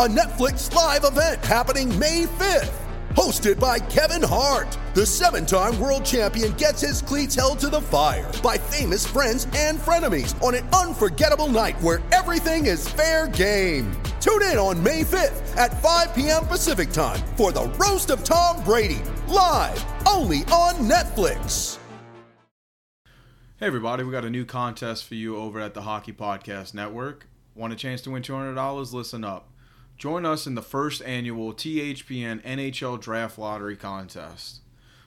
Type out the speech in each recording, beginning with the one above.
a Netflix live event happening May 5th. Hosted by Kevin Hart, the seven time world champion gets his cleats held to the fire by famous friends and frenemies on an unforgettable night where everything is fair game. Tune in on May 5th at 5 p.m. Pacific time for the Roast of Tom Brady, live only on Netflix. Hey everybody, we got a new contest for you over at the Hockey Podcast Network. Want a chance to win $200? Listen up. Join us in the first annual THPN NHL Draft Lottery Contest.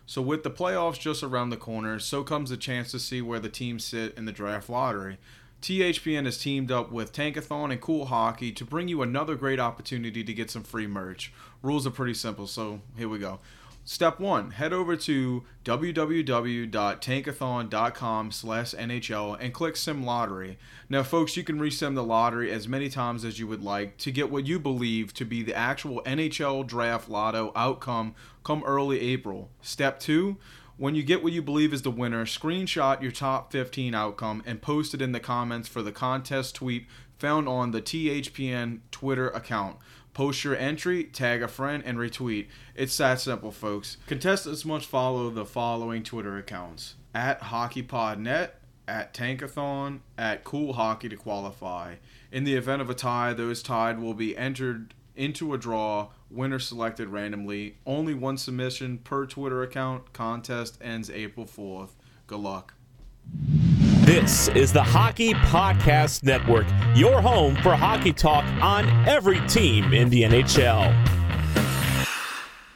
So, with the playoffs just around the corner, so comes the chance to see where the teams sit in the draft lottery. THPN has teamed up with Tankathon and Cool Hockey to bring you another great opportunity to get some free merch. Rules are pretty simple, so here we go. Step one, head over to www.tankathon.com slash NHL and click Sim Lottery. Now, folks, you can resim the lottery as many times as you would like to get what you believe to be the actual NHL draft lotto outcome come early April. Step two, when you get what you believe is the winner, screenshot your top 15 outcome and post it in the comments for the contest tweet found on the THPN Twitter account. Post your entry, tag a friend, and retweet. It's that simple, folks. Contestants must follow the following Twitter accounts at HockeyPodNet, at Tankathon, at Cool Hockey to qualify. In the event of a tie, those tied will be entered into a draw, winner selected randomly. Only one submission per Twitter account. Contest ends April 4th. Good luck. This is the Hockey Podcast Network, your home for hockey talk on every team in the NHL.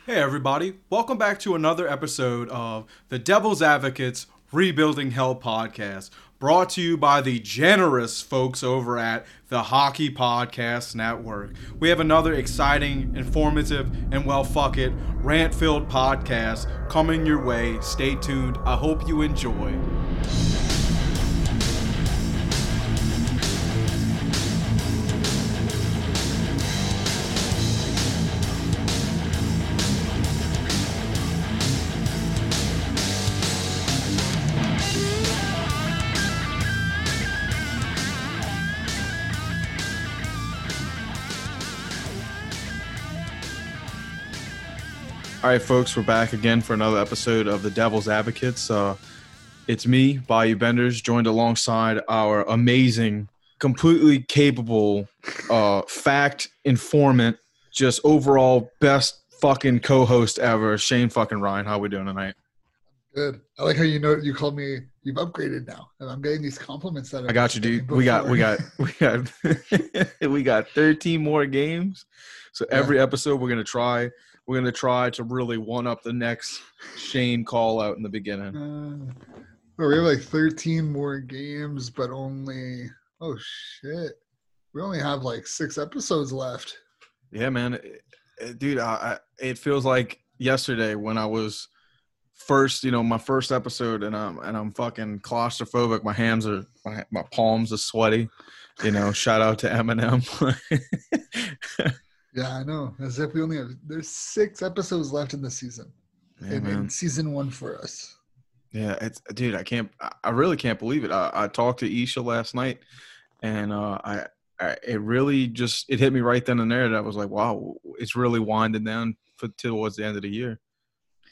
Hey, everybody. Welcome back to another episode of the Devil's Advocates Rebuilding Hell podcast, brought to you by the generous folks over at the Hockey Podcast Network. We have another exciting, informative, and well, fuck it, rant filled podcast coming your way. Stay tuned. I hope you enjoy. All right, folks, we're back again for another episode of the Devil's Advocates. Uh, it's me, Bayou Benders, joined alongside our amazing, completely capable, uh, fact informant, just overall best fucking co-host ever, Shane fucking Ryan. How are we doing tonight? Good. I like how you know you called me. You've upgraded now, and I'm getting these compliments that I got you, dude. We got, we got, we got, we got 13 more games. So every episode, we're gonna try. We're gonna try to really one up the next Shane call out in the beginning. Uh, well, we have like 13 more games, but only. Oh shit! We only have like six episodes left. Yeah, man, It- it- dude. I, I, it feels like yesterday when I was first, you know, my first episode, and I'm and I'm fucking claustrophobic. My hands are, my, my palms are sweaty. You know, shout out to Eminem. Yeah, I know. As if we only have. There's six episodes left in the season, yeah, and, season one for us. Yeah, it's dude. I can't. I- I really can't believe it. I, I talked to Isha last night, and uh, I, I, it really just it hit me right then and there. That I was like, wow, it's really winding down for towards the end of the year.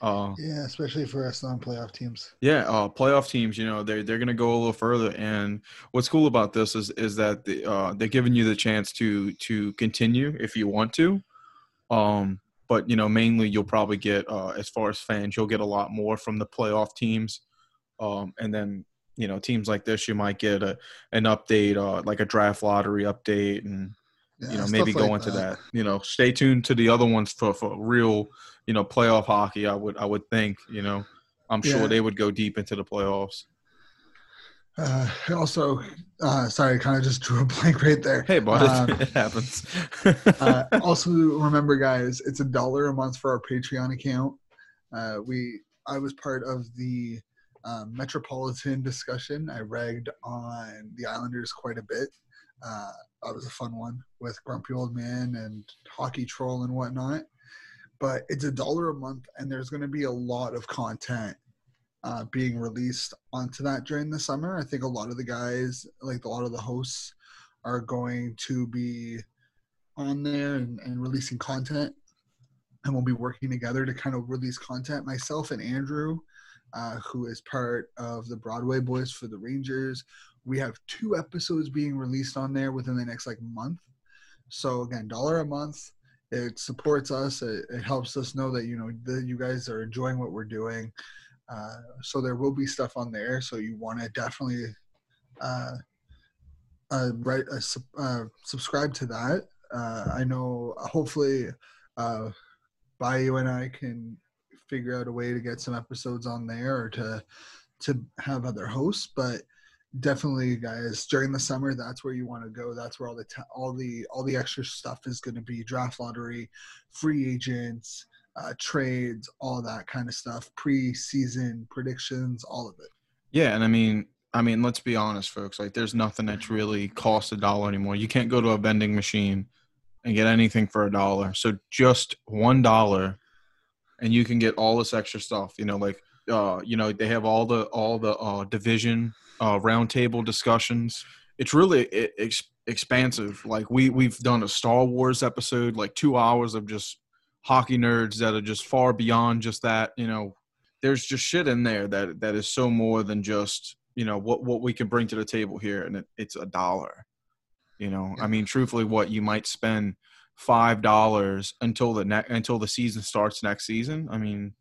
Uh, Yeah, especially for us non-playoff teams. yeah, uh, playoff teams, you know, they're they're gonna go a little further. And what's cool about this is is that the, uh, they're giving you the chance to to continue if you want to. Um, but you know, mainly you'll probably get uh, as far as fans, you'll get a lot more from the playoff teams. Um, and then you know, teams like this, you might get a an update, uh, like a draft lottery update, and Yeah, you know maybe go like into that. You know, stay tuned to the other ones for for real, you know, playoff hockey. I would I would think you know, I'm sure Yeah. they would go deep into the playoffs. Uh, also, uh, sorry, I kind of just drew a blank right there. Hey, bud, Um, it happens. uh, also, remember, guys, it's a dollar a month for our Patreon account. Uh, we, I was part of the um, Metropolitan discussion. I ragged on the Islanders quite a bit. Uh, that was a fun one with Grumpy Old Man and Hockey Troll and whatnot. But it's a dollar a month, and there's going to be a lot of content uh, being released onto that during the summer. I think a lot of the guys, like a lot of the hosts, are going to be on there and, and releasing content and we'll be working together to kind of release content myself and andrew uh, who is part of the broadway boys for the rangers we have two episodes being released on there within the next like month so again dollar a month it supports us it, it helps us know that you know that you guys are enjoying what we're doing uh, so there will be stuff on there so you want to definitely uh, uh, sub, uh, subscribe to that. Uh, I know. Hopefully, uh, Bayou and I can figure out a way to get some episodes on there or to to have other hosts. But definitely, guys, during the summer, that's where you want to go. That's where all the ta- all the all the extra stuff is going to be: draft lottery, free agents, uh, trades, all that kind of stuff, pre-season predictions, all of it. Yeah, and I mean, I mean, let's be honest, folks. Like, there's nothing that's really cost a dollar anymore. You can't go to a vending machine and get anything for a dollar. So just one dollar, and you can get all this extra stuff. You know, like, uh, you know, they have all the all the uh, division uh, roundtable discussions. It's really ex- expansive. Like we we've done a Star Wars episode, like two hours of just hockey nerds that are just far beyond just that. You know, there's just shit in there that that is so more than just you know what what we can bring to the table here, and it, it's a dollar. You know, I mean, truthfully, what you might spend five dollars until the ne- until the season starts next season. I mean,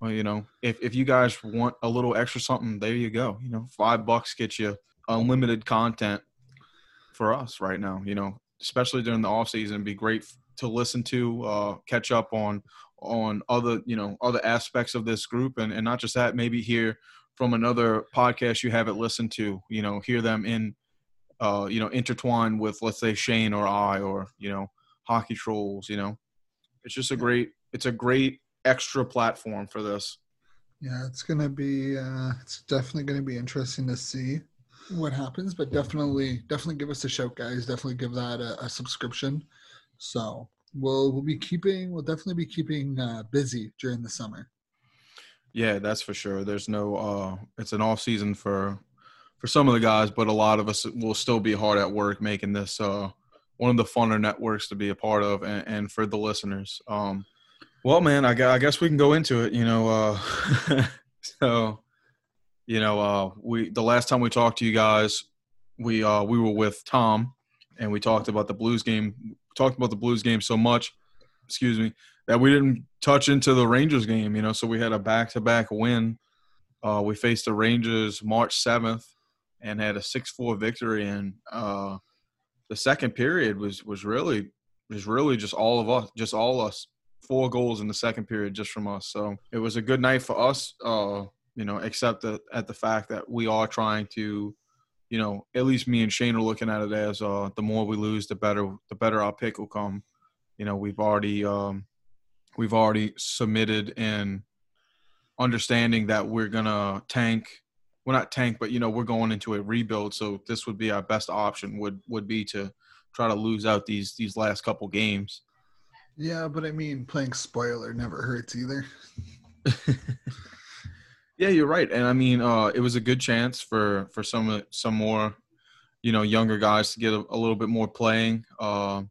well, you know, if if you guys want a little extra something, there you go. You know, five bucks gets you unlimited content for us right now. You know, especially during the off season, be great to listen to, uh, catch up on on other you know other aspects of this group, and and not just that, maybe hear from another podcast you haven't listened to. You know, hear them in, uh, you know, intertwined with let's say Shane or I or you know hockey trolls. You know, it's just a great it's a great extra platform for this. Yeah, it's gonna be. Uh, it's definitely gonna be interesting to see what happens, but definitely, definitely give us a shout, guys. Definitely give that a, a subscription. So we'll we'll be keeping. We'll definitely be keeping uh, busy during the summer. Yeah, that's for sure. There's no uh it's an off season for for some of the guys, but a lot of us will still be hard at work making this uh one of the funner networks to be a part of and, and for the listeners. Um well man, I, I guess we can go into it, you know, uh so you know, uh we the last time we talked to you guys, we uh we were with Tom and we talked about the Blues game talked about the Blues game so much, excuse me, that we didn't touch into the Rangers game, you know, so we had a back to back win. Uh, we faced the Rangers March 7th and had a 6 4 victory. And uh, the second period was, was really was really just all of us, just all us. Four goals in the second period just from us. So it was a good night for us, uh, you know, except the, at the fact that we are trying to, you know, at least me and Shane are looking at it as uh, the more we lose, the better the better our pick will come. You know, we've already um, we've already submitted in understanding that we're gonna tank we're not tank but you know we're going into a rebuild so this would be our best option would would be to try to lose out these these last couple games Yeah, but I mean, playing spoiler never hurts either. yeah you're right and i mean uh it was a good chance for for some some more you know younger guys to get a, a little bit more playing uh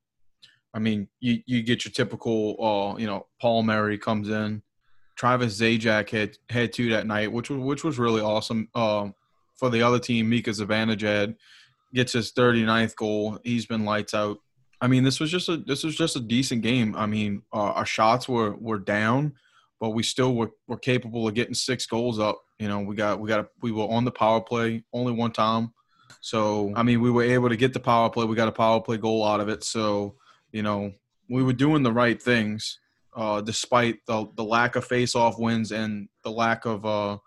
i mean you you get your typical uh you know Palmieri comes in Travis Zajac had had two that night, which was which was really awesome. Um, for the other team, Mika Zibanejad gets his 39th goal. He's been lights out. I mean, this was just a this was just a decent game. I mean, uh, our shots were were down, but we still were, were capable of getting six goals up. You know, we got we got we were on the power play only one time. So I mean, we were able to get the power play. We got a power play goal out of it. So you know, we were doing the right things uh, despite the the lack of face-off wins and the lack of uh,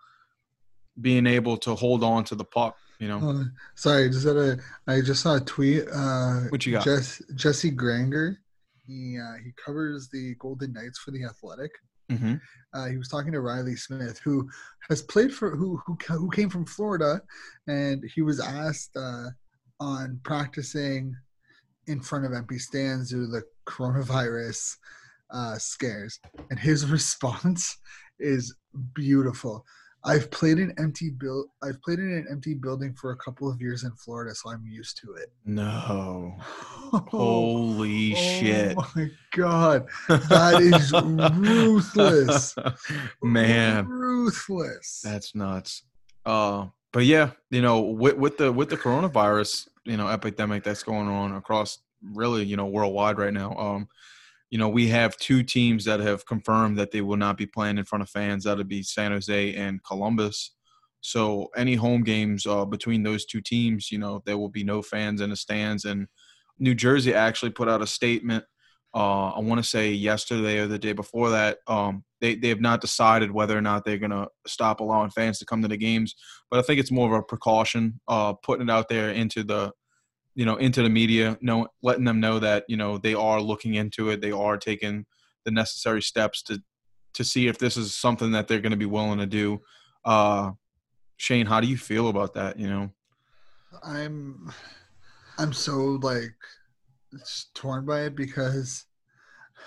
being able to hold on to the puck. You know, sorry, just had a. I just saw a tweet. Uh, What you got? Jess, Jesse Granger. He uh, he covers the Golden Knights for the Athletic. mm-hmm. Uh, he was talking to Reilly Smith, who has played for who who who came from Florida, and he was asked uh, on practicing in front of empty stands due to the coronavirus uh, scares, and his response is beautiful. I've played in empty build. I've played in an empty building for a couple of years in Florida, so I'm used to it. no, holy shit, Oh my god, that is ruthless. man. ruthless. That's nuts. Uh, but yeah, you know, with with the with the coronavirus, you know, epidemic that's going on across really, you know, worldwide right now. Um, you know, we have two teams that have confirmed that they will not be playing in front of fans. That'll be San Jose and Columbus. So any home games uh, between those two teams, you know, there will be no fans in the stands. And New Jersey actually put out a statement. Uh, I want to say yesterday or the day before that. Um, they they have not decided whether or not they're going to stop allowing fans to come to the games. But I think it's more of a precaution, uh, putting it out there into the, you know, into the media, know, letting them know that you know they are looking into it. They are taking the necessary steps to to see if this is something that they're going to be willing to do. Uh, Shane, how do you feel about that? You know, I'm I'm so like torn by it because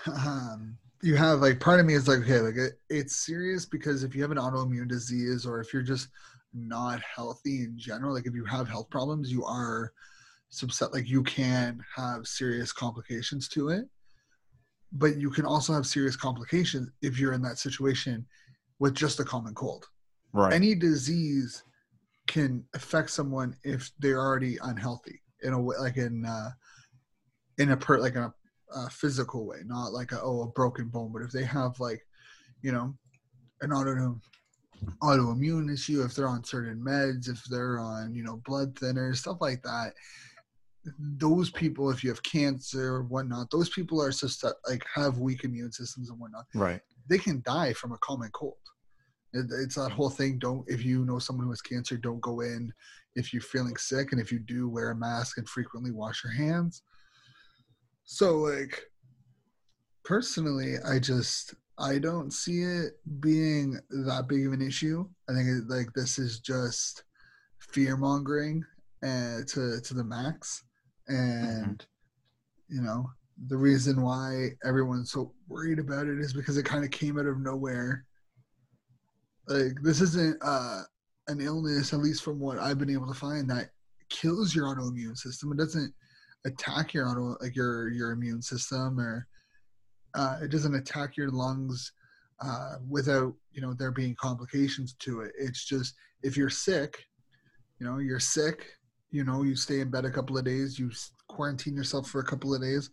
um you have like part of me is like okay like it, it's serious because if you have an autoimmune disease or if you're just not healthy in general like if you have health problems you are subset like you can have serious complications to it but you can also have serious complications if you're in that situation with just a common cold right? any disease can affect someone if they're already unhealthy in a way like in uh in a per like a, a physical way not like a oh a broken bone but if they have like you know an autoimmune autoimmune issue if they're on certain meds if they're on you know blood thinners stuff like that those people if you have cancer or whatnot those people are susce- like have weak immune systems and whatnot right. they can die from a common cold. It, it's that whole thing. Don't if you know someone who has cancer, don't go in if you're feeling sick, and if you do, wear a mask and frequently wash your hands. So like, personally, I just I don't see it being that big of an issue. I think it, like this is just fear mongering uh, to to the max, and you know the reason why everyone's so worried about it is because it kind of came out of nowhere. Like this isn't uh, an illness, at least from what I've been able to find, that kills your autoimmune system. It doesn't attack your auto like your your immune system, or uh, it doesn't attack your lungs uh, without you know there being complications to it. It's just if you're sick, you know you're sick. You know you stay in bed a couple of days, you quarantine yourself for a couple of days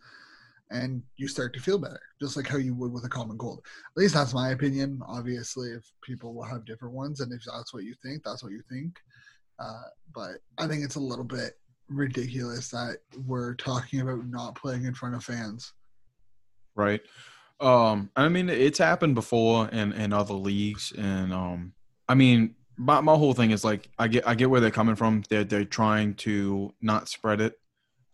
and you start to feel better, just like how you would with a common cold. At least that's my opinion. Obviously, if people will have different ones, and if that's what you think, that's what you think. Uh, but I think it's a little bit ridiculous that we're talking about not playing in front of fans. right? Um, I mean, it's happened before in in other leagues, and um, I mean, my my whole thing is like, I get I get where they're coming from. They're they're trying to not spread it.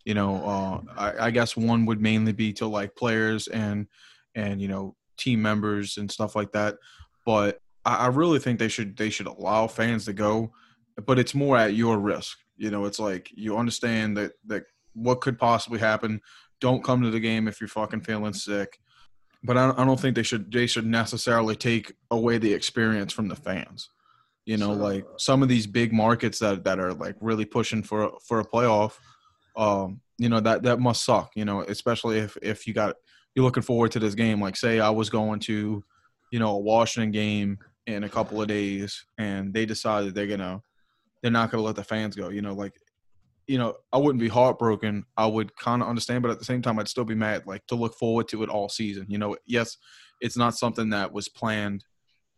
You know, uh, I, I guess one would mainly be to like players and and you know team members and stuff like that. But I, I really think they should they should allow fans to go, but it's more at your risk. You know, it's like you understand that that what could possibly happen. Don't come to the game if you're fucking feeling sick but I, I don't think they should they should necessarily take away the experience from the fans. You know, So- like some of these big markets that that are like really pushing for for a playoff. Um, you know that that must suck. You know, especially if if you got you're looking forward to this game. Like, say I was going to, you know, a Washington game in a couple of days, and they decided they're gonna they're not gonna let the fans go. You know, like you know, I wouldn't be heartbroken. I would kind of understand, but at the same time, I'd still be mad. Like to look forward to it all season. You know, yes, it's not something that was planned.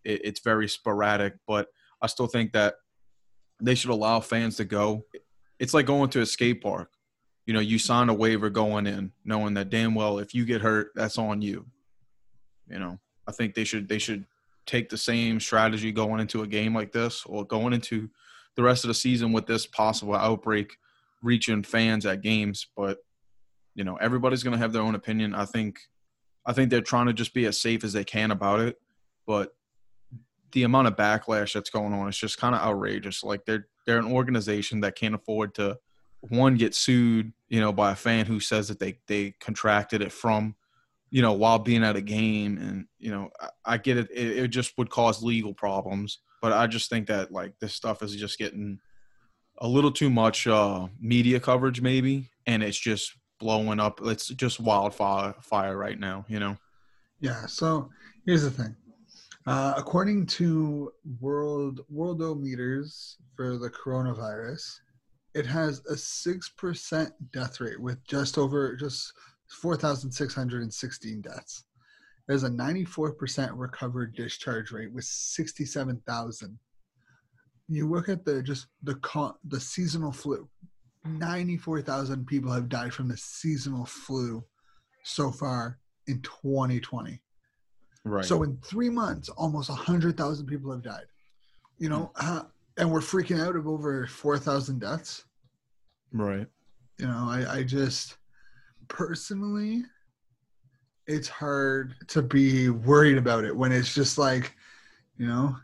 It, it's very sporadic, but I still think that they should allow fans to go. It's like going to a skate park. You know, you sign a waiver going in, knowing that damn well if you get hurt, that's on you. You know, I think they should they should take the same strategy going into a game like this or going into the rest of the season with this possible outbreak reaching fans at games. But you know, everybody's going to have their own opinion. I think I think they're trying to just be as safe as they can about it, but the amount of backlash that's going on is just kind of outrageous. Like they're they're an organization that can't afford to one get sued, you know, by a fan who says that they they contracted it from, you know, while being at a game, and you know, I, I get it, it. It just would cause legal problems, but I just think that like this stuff is just getting a little too much uh, media coverage, maybe, and it's just blowing up. It's just wildfire fire right now, you know. Yeah. So here's the thing. Uh, according to world worldometers for the coronavirus, it has a six percent death rate with just over just four thousand six hundred and sixteen deaths. There's a ninety-four percent recovered discharge rate with sixty-seven thousand. You look at the just the con- the seasonal flu. Ninety-four thousand people have died from the seasonal flu so far in 2020. Right. So in three months, almost hundred thousand people have died. You know, uh, and we're freaking out of over four thousand deaths. right. You know, I, I just personally, it's hard to be worried about it when it's just like, you know,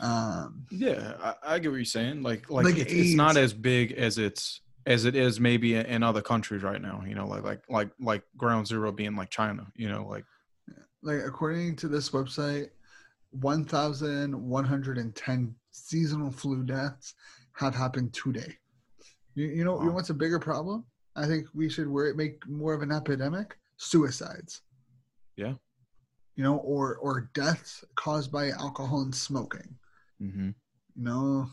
um, Yeah, I, I get what you're saying. Like, like, Like it's, it's not as big as it's as it is maybe in, in other countries right now. You know, like like like like ground zero being like China. You know, like like according to this website, one thousand one hundred and ten seasonal flu deaths have happened today. You, you know, you know Wow. what's a bigger problem? I think we should worry, make more of an epidemic: suicides. Yeah. You know, or or deaths caused by alcohol and smoking. hmm You know,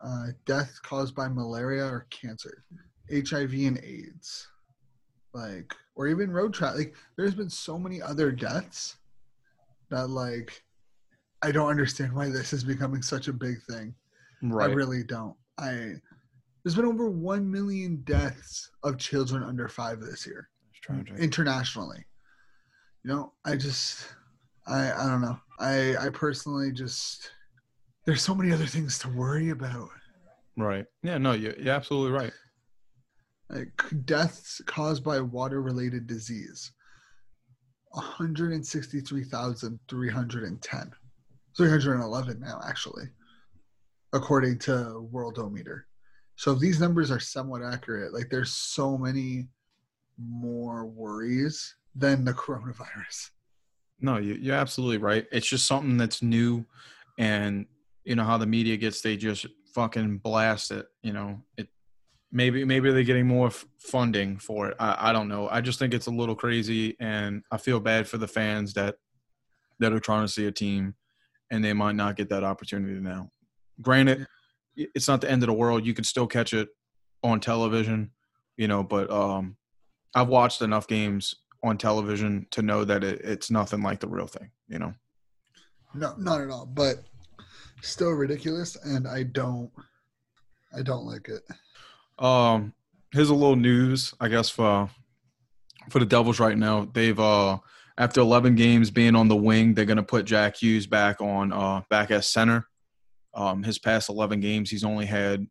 uh, deaths caused by malaria or cancer, HIV and AIDS, like, or even road traffic. Like, there's been so many other deaths that, like, I don't understand why this is becoming such a big thing. right. I really don't. I there's been over one million deaths of children under five this year internationally. You know, I just, I, I don't know. I, I personally just, there's so many other things to worry about. right. Yeah. No, you you're absolutely right. Deaths caused by water-related disease, 163,310, 311 now actually, according to Worldometer. So if these numbers are somewhat accurate, like there's so many more worries than the coronavirus. No, you, you're absolutely right. It's just something that's new, and you know how the media gets they just fucking blast it. You know it. Maybe maybe they're getting more f- funding for it. I, I don't know. I just think it's a little crazy, and I feel bad for the fans that that are trying to see a team, and they might not get that opportunity now. Granted, it's not the end of the world. You can still catch it on television, you know. But um, I've watched enough games on television to know that it, it's nothing like the real thing, you know. No, not at all. But still ridiculous, and I don't, I don't like it. Um, here's a little news, I guess for for the Devils right now. They've uh after 11 games being on the wing, they're gonna put Jack Hughes back on uh back as center. Um, his past 11 games, he's only had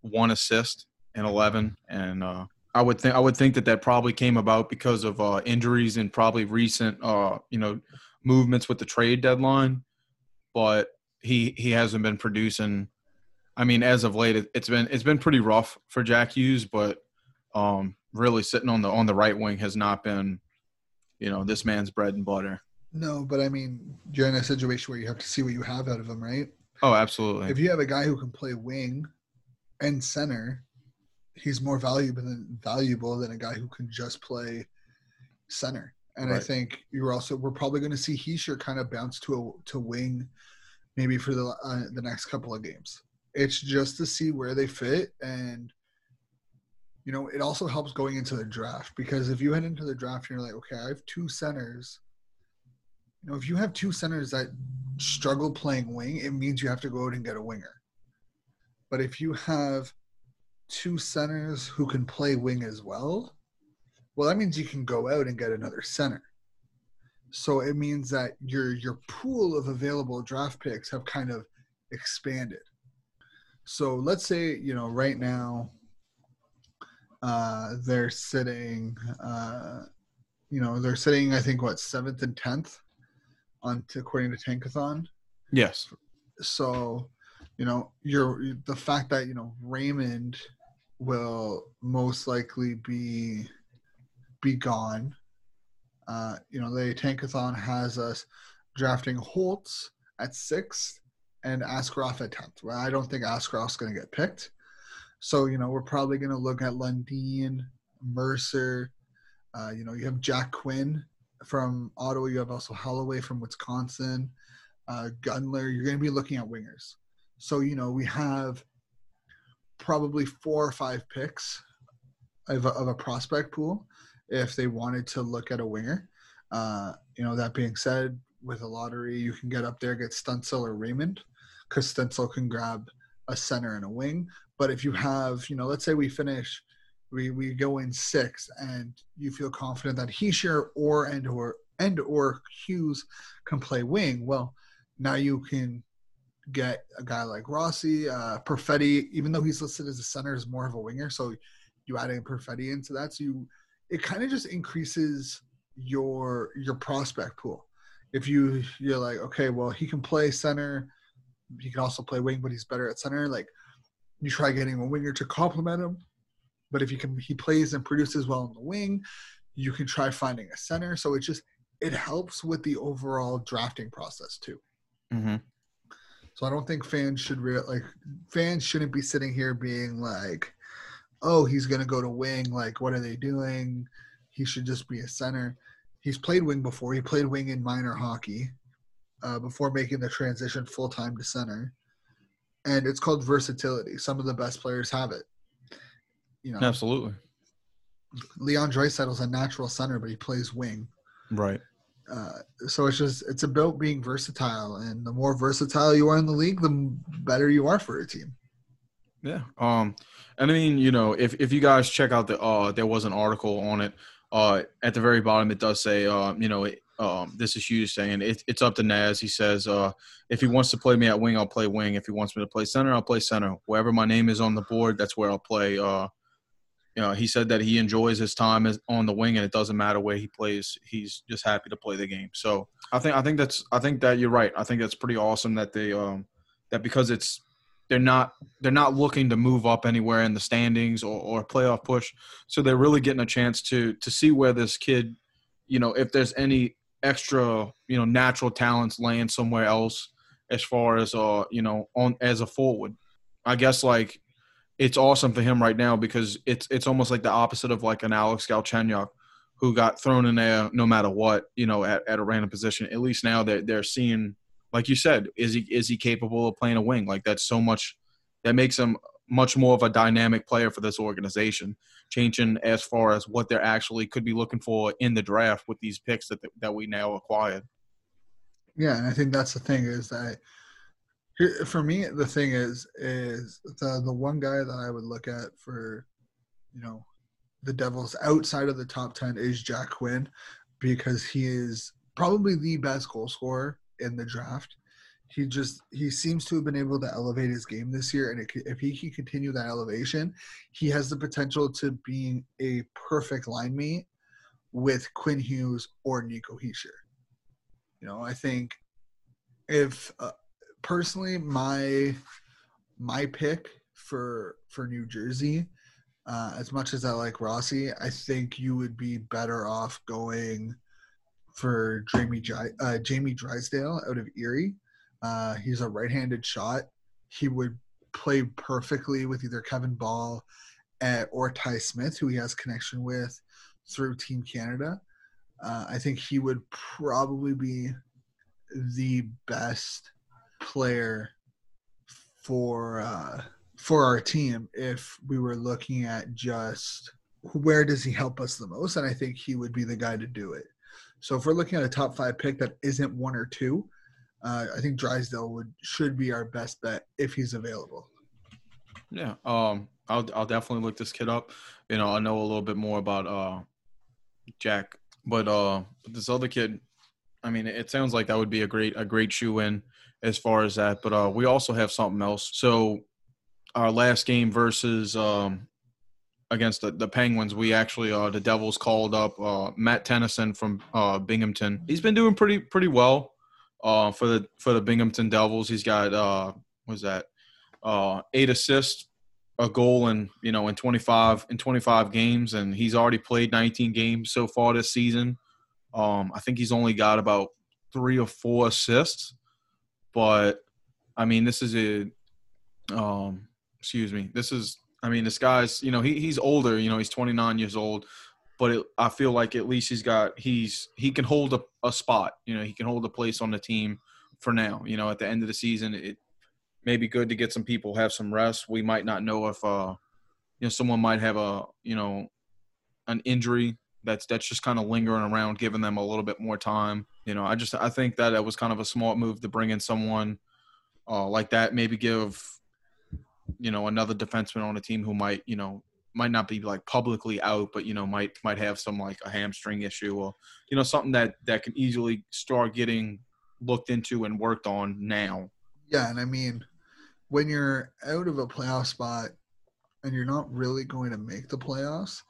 one assist in 11, and uh, I would think I would think that that probably came about because of uh, injuries and probably recent uh you know movements with the trade deadline. But he he hasn't been producing I mean, as of late, it, it's been it's been pretty rough for Jack Hughes, but um, really sitting on the on the right wing has not been, you know, this man's bread and butter. No, but I mean, you're in a situation where you have to see what you have out of him, right? Oh, absolutely. If you have a guy who can play wing and center, he's more valuable than valuable than a guy who can just play center. And I think you're also we're probably going to see Hischier kind of bounce to a to wing, maybe for the uh, the next couple of games. It's just to see where they fit, and you know it also helps going into the draft because if you head into the draft and you're like, okay, I have two centers. You know, if you have two centers that struggle playing wing, it means you have to go out and get a winger. But if you have two centers who can play wing as well, well, that means you can go out and get another center. So it means that your your pool of available draft picks have kind of expanded. So let's say you know right now uh, they're sitting, uh, you know, they're sitting I think what seventh and tenth on to, according to Tankathon. Yes. So you know, you're the fact that you know Raymond will most likely be be gone. Uh, you know, the Tankathon has us drafting Holtz at sixth and Askarov at tenth. Well, I don't think Askarov's going to get picked. So you know, we're probably going to look at Lundell, Mercer. Uh, you know, you have Jack Quinn from Ottawa. You have also Holloway from Wisconsin. Uh, Gunler. You're going to be looking at wingers. So, you know, we have probably four or five picks of a, of a prospect pool if they wanted to look at a winger. Uh, you know, that being said, with a lottery, you can get up there, get Stützle or Raymond, because Stützle can grab a center and a wing. But if you have, you know, let's say we finish, we, we go in six, and you feel confident that Hischier or and or and or Hughes can play wing, well, now you can get a guy like Rossi, uh, Perfetti, even though he's listed as a center, is more of a winger. So you add in Perfetti into that, so you it kind of just increases your your prospect pool. If you you're like, okay, well he can play center, he can also play wing, but he's better at center. Like you try getting a winger to complement him. But if he can he plays and produces well in the wing, you can try finding a center. So it just it helps with the overall drafting process too. Mm-hmm. So I don't think fans should re- like fans shouldn't be sitting here being like, "Oh, he's going to go to wing. Like, what are they doing? He should just be a center." He's played wing before. He played wing in minor hockey uh, before making the transition full time to center, and it's called versatility. Some of the best players have it. You know, Absolutely. Leon Draisaitl's a natural center, but he plays wing. Right. Uh, so it's just it's about being versatile, and the more versatile you are in the league, the better you are for a team. Yeah. Um, and I mean, you know, if if you guys check out the uh, there was an article on it. Uh, at the very bottom, it does say, uh, you know, it, um, this is Hughes saying it, it's up to Naz. He says, uh, if he wants to play me at wing, I'll play wing. If he wants me to play center, I'll play center. Wherever my name is on the board, that's where I'll play. Uh, you know, he said that he enjoys his time on the wing, and it doesn't matter where he plays. He's just happy to play the game. So I think I think that's I think that you're right. I think that's pretty awesome that they um, that because it's they're not they're not looking to move up anywhere in the standings or, or playoff push. So they're really getting a chance to to see where this kid, you know, if there's any extra you know natural talents laying somewhere else as far as uh you know on as a forward. I guess like it's awesome for him right now because it's it's almost like the opposite of like an Alex Galchenyuk who got thrown in there no matter what, you know, at, at a random position. At least now they're they're seeing, like you said, is he is he capable of playing a wing? Like that's so much that makes him much more of a dynamic player for this organization, changing as far as what they're actually could be looking for in the draft with these picks that that we now acquired. Yeah, and I think that's the thing is that for me, the thing is is the the one guy that I would look at for, you know, the Devils outside of the top ten is Jack Quinn, because he is probably the best goal scorer in the draft. He just he seems to have been able to elevate his game this year, and it, if he can continue that elevation, he has the potential to being a perfect line mate with Quinn Hughes or Nico Hischier. You know, I think if uh, personally my my pick for for New Jersey, uh, as much as I like Rossi, I think you would be better off going for Jamie uh, Jamie Drysdale out of Erie. Uh, he's a right-handed shot. He would play perfectly with either Kevin Bahl at, or Ty Smith, who he has connection with through Team Canada. Uh, I think he would probably be the best player for uh, for our team if we were looking at just where does he help us the most, and I think he would be the guy to do it. So if we're looking at a top five pick that isn't one or two, uh, I think Drysdale would should be our best bet if he's available. Yeah, um, I'll I'll definitely look this kid up. You know, I know a little bit more about uh, Jack, but uh, this other kid, I mean, it sounds like that would be a great a great shoe in as far as that. But uh, we also have something else. So our last game versus um, against the, the Penguins, we actually uh, the Devils called up uh, Matt Tennyson from uh, Binghamton. He's been doing pretty pretty well uh, for the for the Binghamton Devils. He's got uh, was that uh, eight assists, a goal, and you know in 25 in 25 games, and he's already played 19 games so far this season. Um, I think he's only got about three or four assists, but I mean this is a um, excuse me, this is I mean this guy's you know he he's older, you know he's 29 years old but it, I feel like at least he's got he's he can hold a, a spot. You know, he can hold a place on the team for now. You know, at the end of the season, it may be good to get some people have some rest. We might not know if uh, you know someone might have a you know an injury that's that's just kind of lingering around, giving them a little bit more time. You know, I just I think that it was kind of a smart move to bring in someone uh, like that. Maybe give you know another defenseman on a team who might you know might not be like publicly out, but you know might might have some like a hamstring issue or you know something that that can easily start getting looked into and worked on now. Yeah, and I mean, when you're out of a playoff spot and you're not really going to make the playoffs,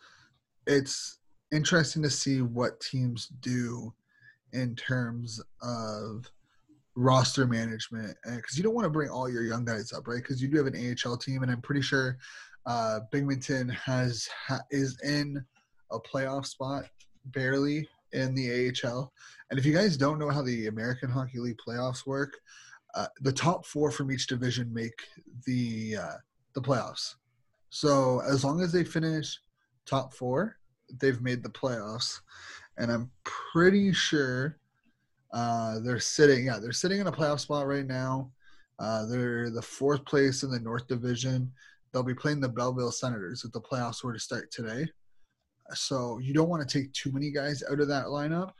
it's interesting to see what teams do in terms of roster management because you don't want to bring all your young guys up right because you do have an AHL team and I'm pretty sure uh, Binghamton has ha, is in a playoff spot, barely in the AHL. And if you guys don't know how the American Hockey League playoffs work, uh, the top four from each division make the uh, the playoffs. So as long as they finish top four, they've made the playoffs. And I'm pretty sure uh, they're sitting. Yeah, they're sitting in a playoff spot right now. Uh, they're the fourth place in the North Division they'll be playing the Belleville Senators if the playoffs were to start today. So you don't want to take too many guys out of that lineup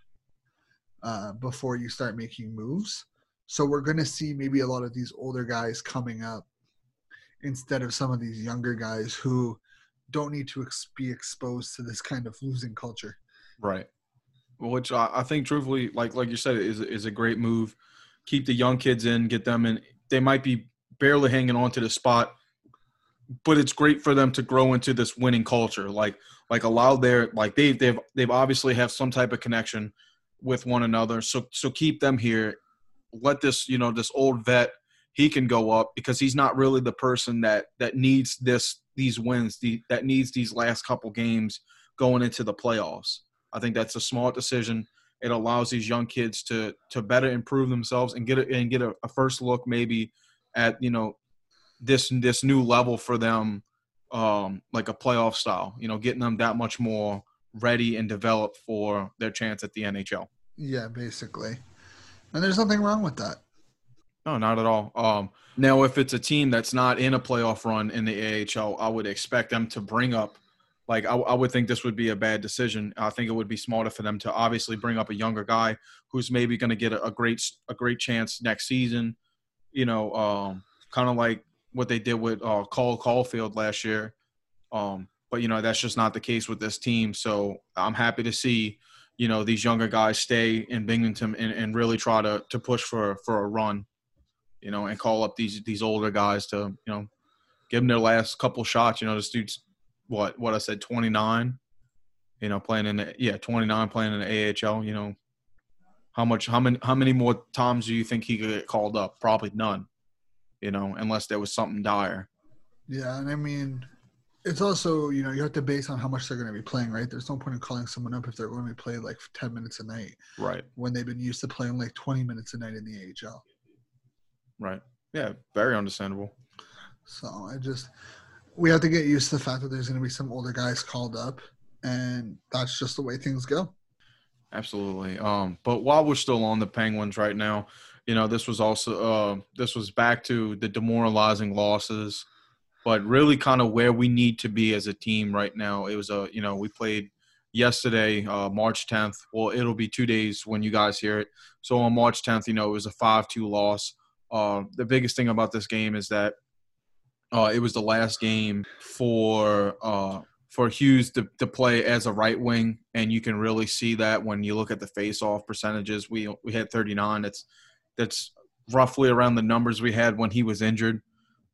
uh, before you start making moves. So we're going to see maybe a lot of these older guys coming up instead of some of these younger guys who don't need to ex- be exposed to this kind of losing culture. Right. Which I, I think, truthfully, like like you said, is is a great move. Keep the young kids in, get them in. They might be barely hanging on to the spot but it's great for them to grow into this winning culture. Like like allow their like they they've they've obviously have some type of connection with one another. So so keep them here. Let this you know this old vet he can go up because he's not really the person that that needs this these wins the, that needs these last couple games going into the playoffs. I think that's a smart decision. It allows these young kids to to better improve themselves and get a, and get a, a first look maybe at you know this this new level for them, um, like a playoff style. You know, getting them that much more ready and developed for their chance at the NHL. Yeah, basically. And there's nothing wrong with that. No, not at all. Um, now, if it's a team that's not in a playoff run in the AHL, I would expect them to bring up, like, I, I, would think this would be a bad decision. I think it would be smarter for them to obviously bring up a younger guy who's maybe going to get a, a, great a great chance next season. You know, um, kind of like what they did with uh, Cole Caulfield last year. Um, but you know that's just not the case with this team. So I'm happy to see you know these younger guys stay in Binghamton and, and really try to to push for for a run. You know, and call up these these older guys to you know give them their last couple shots. You know, this dude's what what I said 29. You know, playing in the yeah 29 playing in the AHL. You know, how much how many how many more times do you think he could get called up? Probably none you know, unless there was something dire. Yeah, and I mean, it's also you know you have to base on how much they're going to be playing, right? There's no point in calling someone up if they're going to be playing like 10 minutes a night, right? When they've been used to playing like 20 minutes a night in the AHL. Right. Yeah, very understandable. So I just we have to get used to the fact that there's going to be some older guys called up, and that's just the way things go. Absolutely. Um, but while we're still on the Penguins right now, you know, this was also uh, this was back to the demoralizing losses, but really kind of where we need to be as a team right now. It was a you know we played yesterday, uh, March 10th. Well, it'll be two days when you guys hear it. So on March 10th, you know, it was a five-two loss. Uh, the biggest thing about this game is that uh, it was the last game for uh, for Hughes to, to play as a right wing, and you can really see that when you look at the face-off percentages. We we had 39. It's that's roughly around the numbers we had when he was injured.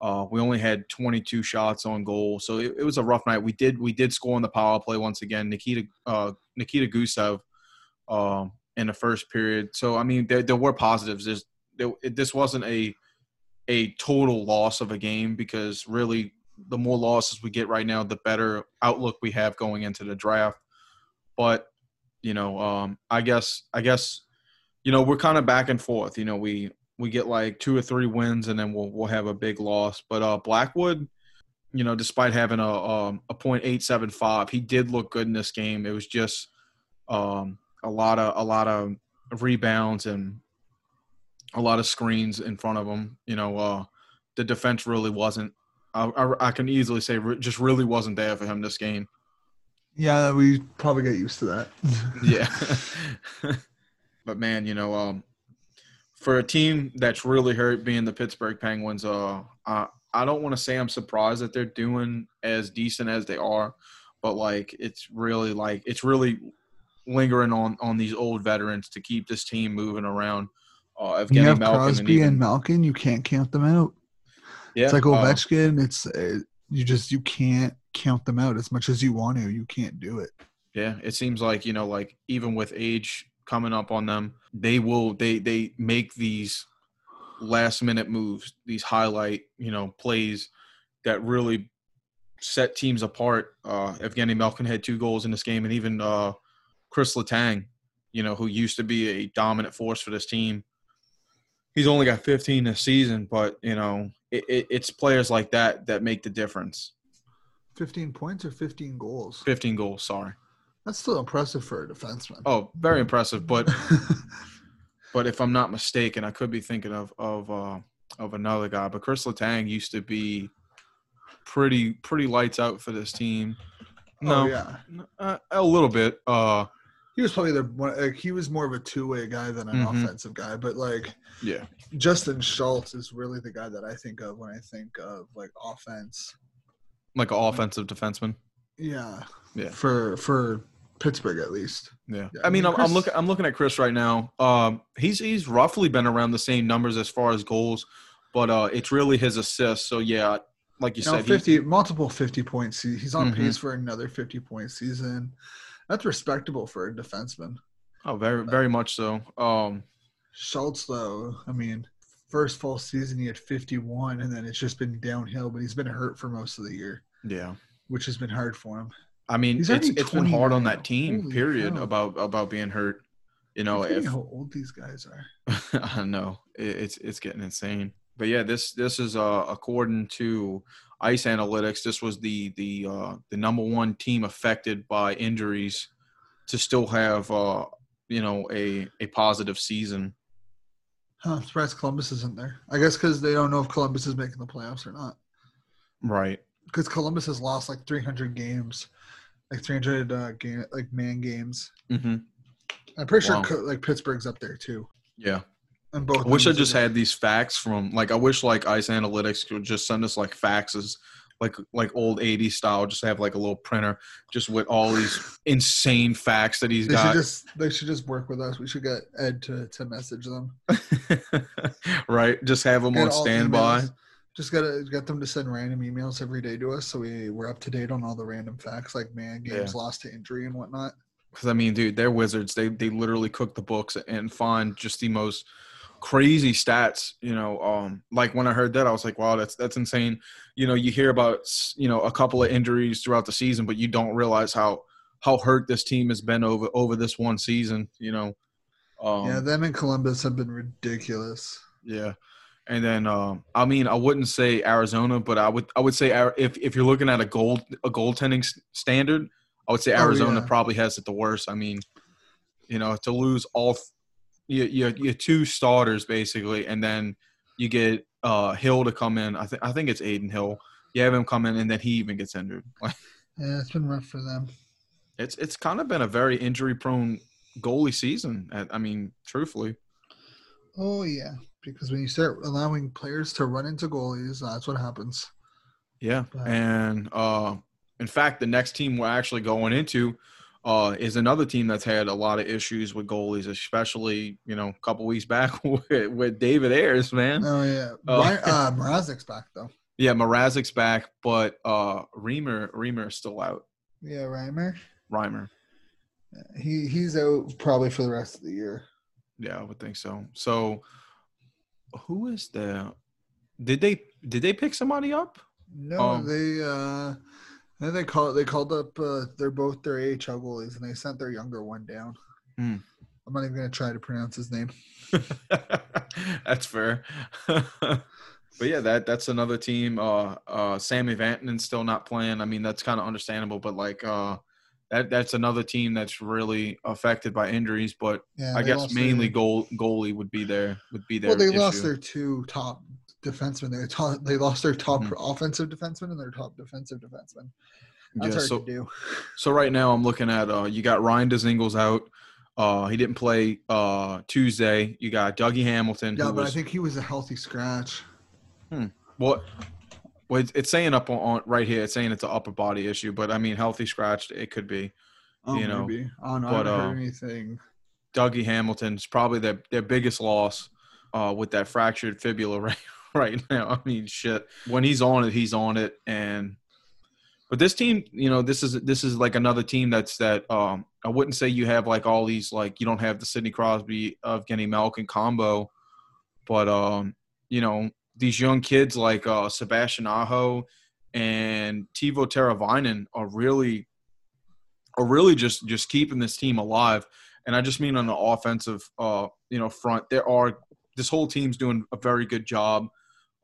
Uh, we only had 22 shots on goal, so it, it, was a rough night. We did we did score on the power play once again. Nikita uh, Nikita Gusev um, in the first period. So I mean, there, there were positives. There, this wasn't a a total loss of a game because really the more losses we get right now, the better outlook we have going into the draft. But you know, um, I guess I guess you know we're kind of back and forth. You know, we we get like two or three wins and then we'll we'll have a big loss. But uh, Blackwood, you know, despite having a um, a point eight seven five, he did look good in this game. It was just um, a lot of a lot of rebounds and a lot of screens in front of him. You know, uh, the defense really wasn't. I, I, I can easily say just really wasn't there for him this game. Yeah, we probably get used to that. yeah, but man, you know, um, for a team that's really hurt, being the Pittsburgh Penguins, uh, I, I don't want to say I'm surprised that they're doing as decent as they are, but like it's really like it's really lingering on on these old veterans to keep this team moving around. Uh, you have Malkin Crosby and, even, and, Malkin. You can't count them out. Yeah, it's like uh, Ovechkin. Uh, it's uh, you just you can't count them out as much as you want to. You can't do it. Yeah, it seems like you know, like even with age coming up on them, they will they they make these last minute moves, these highlight you know plays that really set teams apart. Uh, Evgeny Malkin had two goals in this game, and even uh, Kris Letang, you know, who used to be a dominant force for this team. He's only got 15 this season, but you know, it, it, it's players like that that make the difference. 15 points or 15 goals? 15 goals, sorry. That's still impressive for a defenseman. Oh, very impressive. But but if I'm not mistaken, I could be thinking of of uh, of another guy. But Kris Letang used to be pretty pretty lights out for this team. Oh, no, oh, yeah, uh, a little bit. Uh, he was probably the one. Like, he was more of a two way guy than an mm-hmm. offensive guy. But like, yeah, Justin Schultz is really the guy that I think of when I think of like offense, like an offensive defenseman. Yeah, yeah. For for Pittsburgh at least. Yeah, yeah. I mean, I'm, I'm, looking. I'm looking at Kris right now. Um, he's he's roughly been around the same numbers as far as goals, but uh, it's really his assists. So yeah, like you, you said, know, fifty multiple fifty points. He's on mm-hmm. pace for another fifty point season that's respectable for a defenseman. Oh, very very much so. Um, Schultz, though, I mean, first full season he had 51, and then it's just been downhill. But he's been hurt for most of the year. Yeah, which has been hard for him. I mean, it's it's been hard on that team. Holy period. About about being hurt. You know, if, how old these guys are. I know it, it's it's getting insane. But yeah, this this is uh, according to Ice Analytics, this was the the uh, the number one team affected by injuries to still have uh, you know a a positive season. Huh, I'm surprised Columbus isn't there. I guess because they don't know if Columbus is making the playoffs or not. Right. Because Columbus has lost like 300 games, like 300 uh, game like man games. Mm-hmm. I'm pretty wow. sure like Pittsburgh's up there too. Yeah. And both. I wish I just had these facts from like I wish like Ice Analytics could just send us like faxes like like old 80s style just have like a little printer just with all these insane facts that he's they got should just they should just work with us we should get ed to to message them right just have them get on standby emails. Just gotta get them to send random emails every day to us so we we're up to date on all the random facts like man games yeah. lost to injury and whatnot. Because i mean dude they're wizards. They they literally cook the books and find just the most crazy stats you know um like when i heard that i was like wow that's that's insane. You know you hear about you know a couple of injuries throughout the season but you don't realize how how hurt this team has been over over this one season you know? Um, yeah them and columbus have been ridiculous. Yeah and then um i mean i wouldn't say arizona but i would i would say if if you're looking at a gold a goaltending standard i would say arizona oh, yeah. probably has it the worst i mean you know to lose all you you you two starters basically, and then you get uh, Hill to come in. I think I think it's Adin Hill. You have him come in, and then he even gets injured. yeah, it's been rough for them. It's it's kind of been a very injury prone goalie season. I mean, truthfully. Oh yeah, because when you start allowing players to run into goalies, that's what happens. Yeah, but, and uh, in fact, the next team we're actually going into uh, is another team that's had a lot of issues with goalies, especially you know a couple weeks back with, with David Ayres, man. Oh yeah. Ryan, uh, Mrazek's back though. Yeah, Mrazek's back, but uh, Reimer Reimer's still out. Yeah, Reimer. Reimer, He he's out probably for the rest of the year. yeah, I would think so. So, who is there? Did they did they pick somebody up? No, Um, they uh they call they called up uh they're both their AHL goalies and they sent their younger one down. Hmm. I'm not even gonna try to pronounce his name. that's fair. but yeah, that that's another team. Uh, uh, Sami Vantanen's still not playing. I mean, that's kind of understandable. But like, uh, that that's another team that's really affected by injuries. But Yeah, I guess mainly their- goal goalie would be there would be there. well, they issue. lost their two top defensemen. They they lost their top Mhm. offensive defenseman and their top defensive defenseman. Yeah, That's hard so to do. so right now I'm looking at uh, you got Ryan Dzingel's out. Uh, he didn't play uh Tuesday. You got Dougie Hamilton. Yeah, but was, I think he was a healthy scratch. Hmm. What? Well, it's, it's saying up on, on right here. It's saying it's an upper body issue, but I mean, healthy scratched, it could be. Oh, You know, maybe. I don't but, I haven't uh, heard anything. Dougie Hamilton's probably their their biggest loss uh, with that fractured fibula right right now. I mean, shit. When he's on it, he's on it, and but this team, you know, this is this is like another team that's that. Um, I wouldn't say you have like all these like you don't have the Sidney Crosby of Kenny Malkin combo, but um, you know these young kids like uh, Sebastian Aho and Teuvo Teravainen are really are really just just keeping this team alive. And I just mean on the offensive, uh, you know, front. There are this whole team's doing a very good job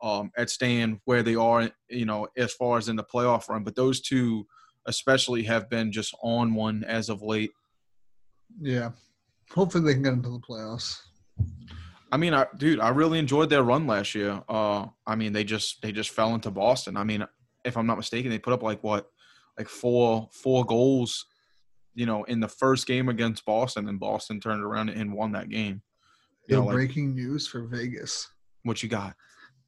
um, at staying where they are, you know, as far as in the playoff run. But those two, especially, have been just on one as of late. Yeah. Hopefully they can get into the playoffs. I mean, I, dude, I really enjoyed their run last year. Uh, I mean, they just they just fell into Boston. I mean, if I'm not mistaken, they put up like what, like four four goals, you know, in the first game against Boston, and Boston turned around and won that game. You know, like, breaking news for Vegas. what you got?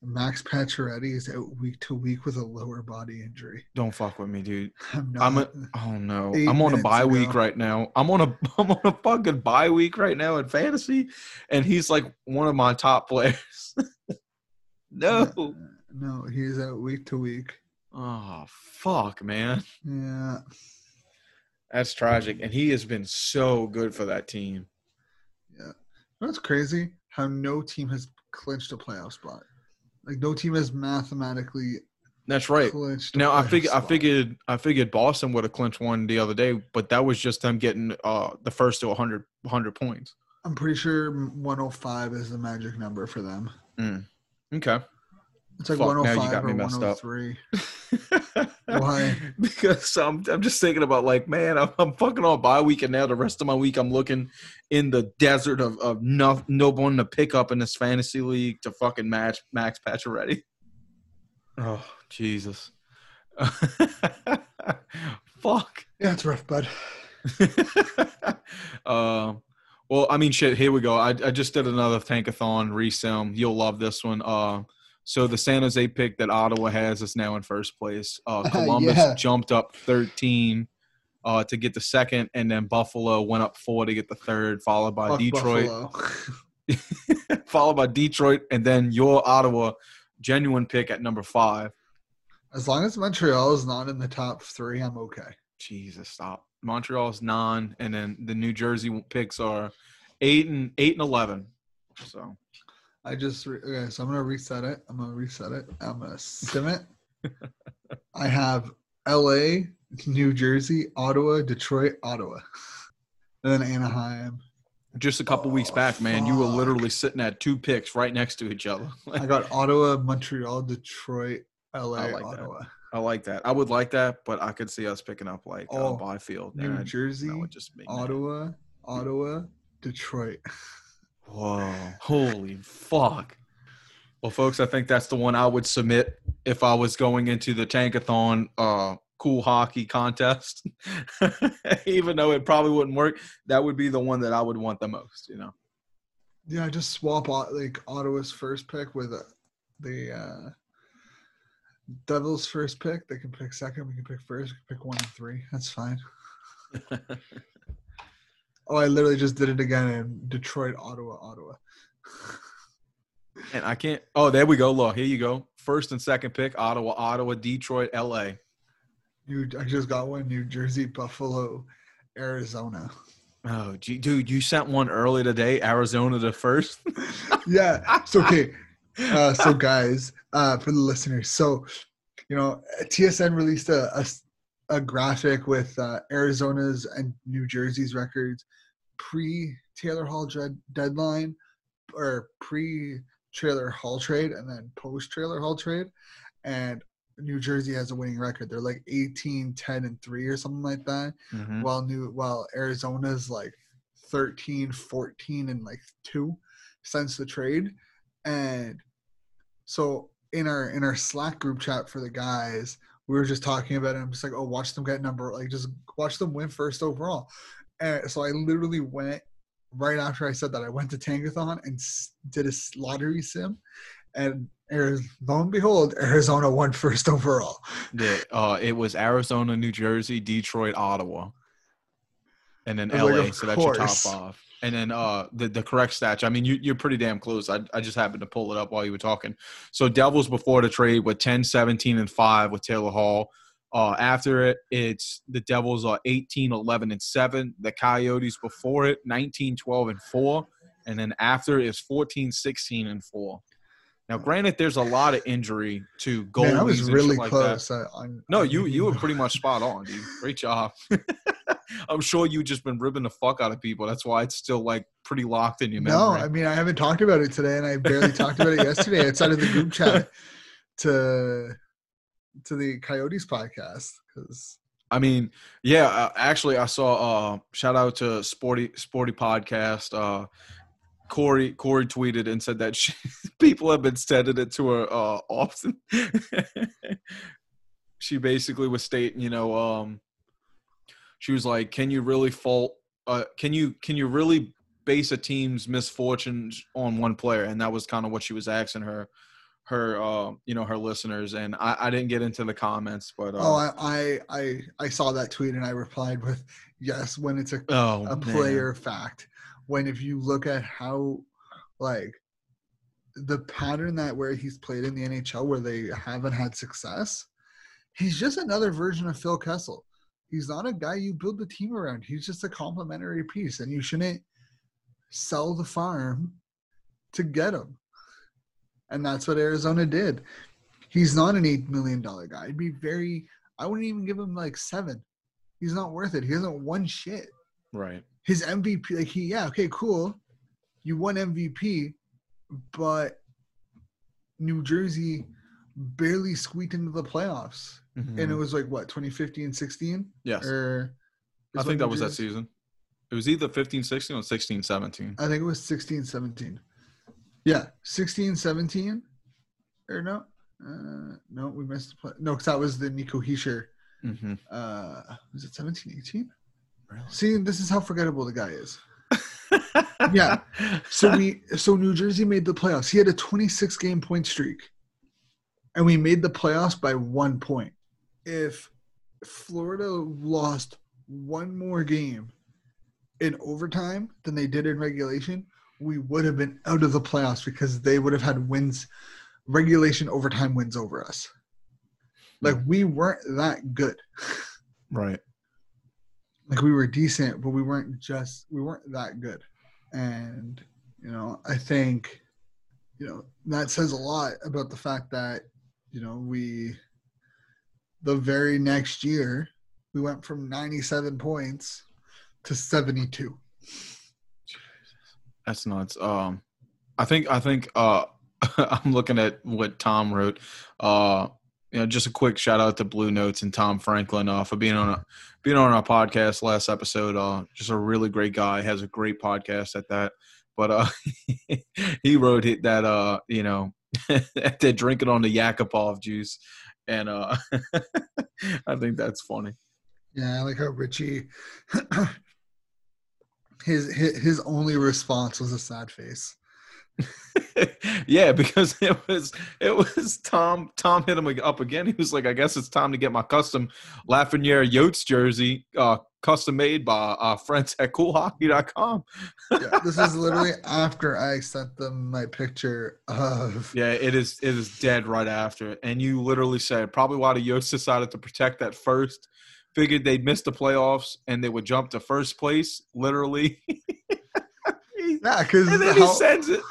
Max Pacioretty is out week to week with a lower body injury. Don't fuck with me, dude. I'm not. I'm a, oh no. I'm on a bye week right now. I'm on a I'm on a fucking bye week right now in fantasy, and he's like one of my top players. no. no, he's out week to week. Oh fuck, man. Yeah. That's tragic. And he has been so good for that team. Yeah, that's crazy how no team has clinched a playoff spot. Like no team has mathematically That's right. clinched. Now I figured I figured I figured Boston would have clinched one the other day, but that was just them getting uh the first to 100, 100 points. I'm pretty sure 105 is the magic number for them. Okay. It's like Fuck, now you 105 got me or messed up. 103. Why? because I'm, I'm just thinking about like, man, I'm, I'm fucking on bye week, and now the rest of my week I'm looking in the desert of, of no, no one to pick up in this fantasy league to fucking match Max Pacioretty. Oh Jesus! Fuck. Yeah, it's rough, bud. uh, well, I mean, shit. Here we go. I, I just did another tankathon resim. You'll love this one. Uh, so the San Jose pick that Ottawa has is now in first place. Uh, Columbus Yeah. jumped up 13 uh, to get the second, and then Buffalo went up four to get the third, followed by Fuck Detroit, followed by Detroit, and then your Ottawa genuine pick at number five. As long as Montreal is not in the top three, I'm okay. Jesus, stop. Montreal's nine, and then the New Jersey picks are eight and eight and eleven. So I just re- okay, so I'm gonna reset it. I'm gonna reset it. I'm gonna sim it. I have L.A., New Jersey, Ottawa, Detroit, Ottawa, and then Anaheim. just a couple weeks Oh, back, man, you were literally sitting at two picks right next to each other. I got Ottawa, Montreal, Detroit, L.A., I like that. Ottawa, I like that. I would like that, but I could see us picking up like uh, Oh, Byfield. New I- Jersey, that would just make me- Ottawa, Ottawa, Detroit. Whoa! Holy fuck! Well, folks, I think that's the one I would submit if I was going into the Tankathon uh, cool hockey contest. Even though it probably wouldn't work, that would be the one that I would want the most. You know. Yeah, just swap out like Ottawa's first pick with uh, the uh, Devils first pick. They can pick second. We can pick first. We can pick one and three. That's fine. oh, I literally just did it again in Detroit, Ottawa, Ottawa. And I can't. Oh, there we go. Law, here you go. First and second pick: Ottawa, Ottawa, Detroit, L.A. New, I just got one. New Jersey, Buffalo, Arizona. Oh, gee, dude, you sent one early today. Arizona the first. yeah. So okay. Uh, so guys, uh, for the listeners, so you know, TSN released a a, a graphic with uh, Arizona's and New Jersey's records pre Taylor Hall dread, deadline or pre Taylor Hall trade and then post Taylor Hall trade, and New Jersey has a winning record. They're like 18, 10, and 3 or something like that. Mhm. While New while Arizona's like 13, 14, and like 2 since the trade. And so in our in our Slack group chat for the guys, we were just talking about it. I'm just like, oh, watch them get number like just watch them win first overall. And so I literally went right after I said that. I went to Tankathon and did a lottery sim, and lo and behold, Arizona won first overall. Yeah, uh, it was Arizona, New Jersey, Detroit, Ottawa, and then LA. like, so that's your top five. And then uh, the the correct stats. I mean, you, you're pretty damn close. I, I just happened to pull it up while you were talking. So Devils before the trade with 10, 17, and five with Taylor Hall. Uh, after it, it's the Devils are 18, 11, and seven. The Coyotes before it, 19, 12, and four. And then after is 14, 16, and four. Now, granted, there's a lot of injury to goalies. Man, I was really like close. I, No, you you were pretty much spot on, dude. Great job. I'm sure you've just been ribbing the fuck out of people. That's why it's still like pretty locked in your memory. No, I mean I haven't talked about it today, and I barely talked about it yesterday outside of the group chat to to the Coyotes podcast because I mean, yeah. Uh, actually, I saw. Uh, shout out to Sporty Sporty Podcast. Uh, Corey Corey tweeted and said that she, people have been sending it to her uh, often. she basically was stating, you know, um, she was like, "Can you really fault? Uh, can you can you really base a team's misfortunes on one player?" And that was kind of what she was asking her her uh, you know her listeners. And I, I didn't get into the comments, but uh, oh I, I I I saw that tweet and I replied with yes when it's a oh, a man. player fact when if you look at how like the pattern that where he's played in the NHL where they haven't had success, he's just another version of Phil Kessel. He's not a guy you build the team around. He's just a complementary piece, and you shouldn't sell the farm to get him. And that's what Arizona did. He's not an eight million dollar guy. I'd be very. I wouldn't even give him like seven. He's not worth it. He hasn't won shit right. his MVP, like he, yeah, okay, cool. You won MVP, but New Jersey barely squeaked into the playoffs. And it was like what, 2015, 16? Mm-hmm. Yes. Or I think that was that season. It was either 15 16 or 16 17. I think it was 16, 17. Yeah, 16, 17. Or no? Uh, no, we missed the play. No, because that was the Nico Hischier. Mm-hmm. Uh, was it 17, 18? See, this is how forgettable the guy is. Yeah. So we so New Jersey made the playoffs. He had a 26 game point streak. And we made the playoffs by 1 point. If Florida lost one more game in overtime than they did in regulation, we would have been out of the playoffs because they would have had wins regulation overtime wins over us. Like we weren't that good. right. like we were decent, but we weren't just we weren't that good. And you know, I think you know that says a lot about the fact that you know we the very next year we went from 97 points to 72. That's nuts. Um, I think I think uh, I'm looking at what Tom wrote. Uh, you know, just a quick shout out to Blue Notes and Tom Franklin uh, for being on a, being on our podcast last episode. Uh, just a really great guy. Has a great podcast at that. But uh, he wrote it that uh, you know they're drinking on the Yakupov juice, and uh, I think that's funny. Yeah, I like how Richie his, his his only response was a sad face. yeah, because it was it was Tom. Tom hit him up again. He was like, "I guess it's time to get my custom Lafreniere Yotes jersey, uh, custom made by uh, friends at CoolHockey.com." yeah, this is literally after I sent them my picture of. Yeah, it is. It is dead right after, and you literally said probably why the Yotes decided to protect that first. Figured they'd miss the playoffs and they would jump to first place. Literally. Yeah, because and then he sends it.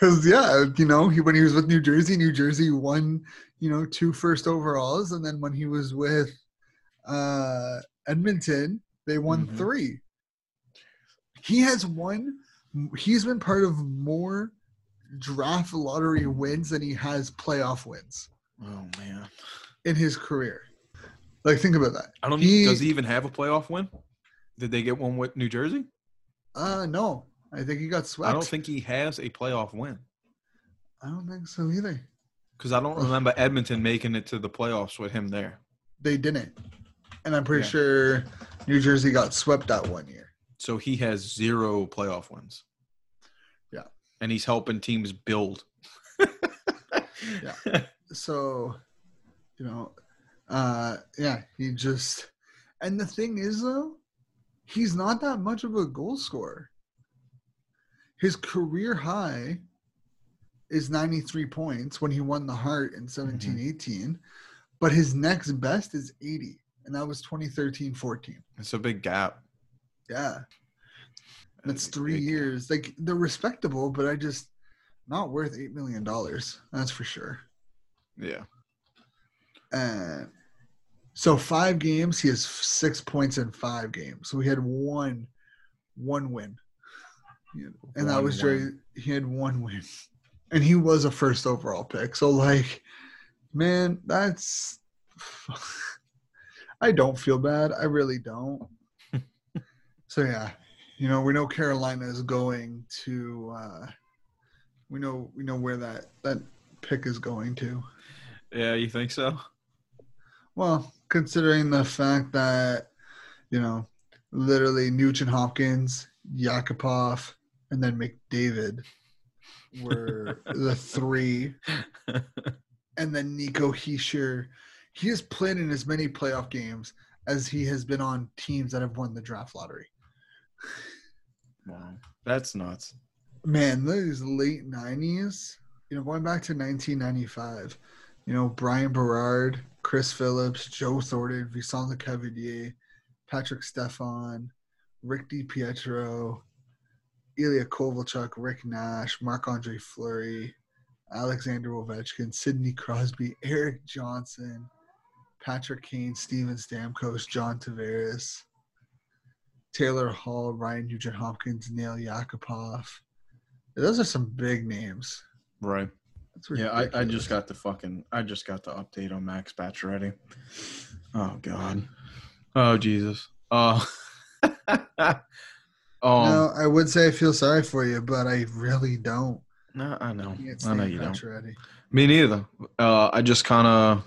Because yeah, you know, he when he was with New Jersey, New Jersey won, you know, two first overalls, and then when he was with uh Edmonton, they won Mhm. three. He has won. He's been part of more draft lottery wins than he has playoff wins Oh man, in his career. Like, think about that. I don't. He- does he even have a playoff win? Did they get one with New Jersey? Uh, no, I think he got swept. I don't think he has a playoff win I don't think so either. because I don't remember Edmonton making it to the playoffs with him there. They didn't, and I'm pretty Yeah. sure New Jersey got swept that one year. So he has zero playoff wins. Yeah. and he's helping teams build. Yeah. so you know uh yeah he just and the thing is though he's not that much of a goal scorer his career high is 93 points when he won the Hart in 17 18 but his next best is 80 and that was 2013 14 It's a big gap. yeah that's It's three gap. years like they're respectable but i just not worth eight million dollars that's for sure Yeah. And so five games, he has six points in five games. So he had one, one win, and that was Jerry. He had one win, and he was a first overall pick. So like, man, that's. I don't feel bad. I really don't. so yeah, you know, we know Carolina is going to. uh We know we know where that that pick is going to. Yeah, you think so? Well, considering the fact that, you know, literally Nugent Hopkins, Yakupov, and then McDavid were the three, and then Nico Hischier. He has played in as many playoff games as he has been on teams that have won the draft lottery. Wow, that's nuts. Man, those late 90s, you know, going back to 1995, you know, Bryan Berard, Chris Phillips, Joe Thornton, Vincent Cavalier, Patrik Stefan, Rick DiPietro, Ilya Kovalchuk, Rick Nash, Marc Andre Fleury, Alexander Ovechkin, Sidney Crosby, Erik Johnson, Patrick Kane, Steven Stamkos, John Tavares, Taylor Hall, Ryan Nugent Hopkins, Neil Yakupov. Those are some big names. Right. That's Yeah, I, I just got the fucking I just got the update on Max Pacioretty. Oh god. Oh Jesus. Oh. um, no, I would say I feel sorry for you, but I really don't. no, I know. Can't I know stand you don't. Me neither. Uh, I just kind of,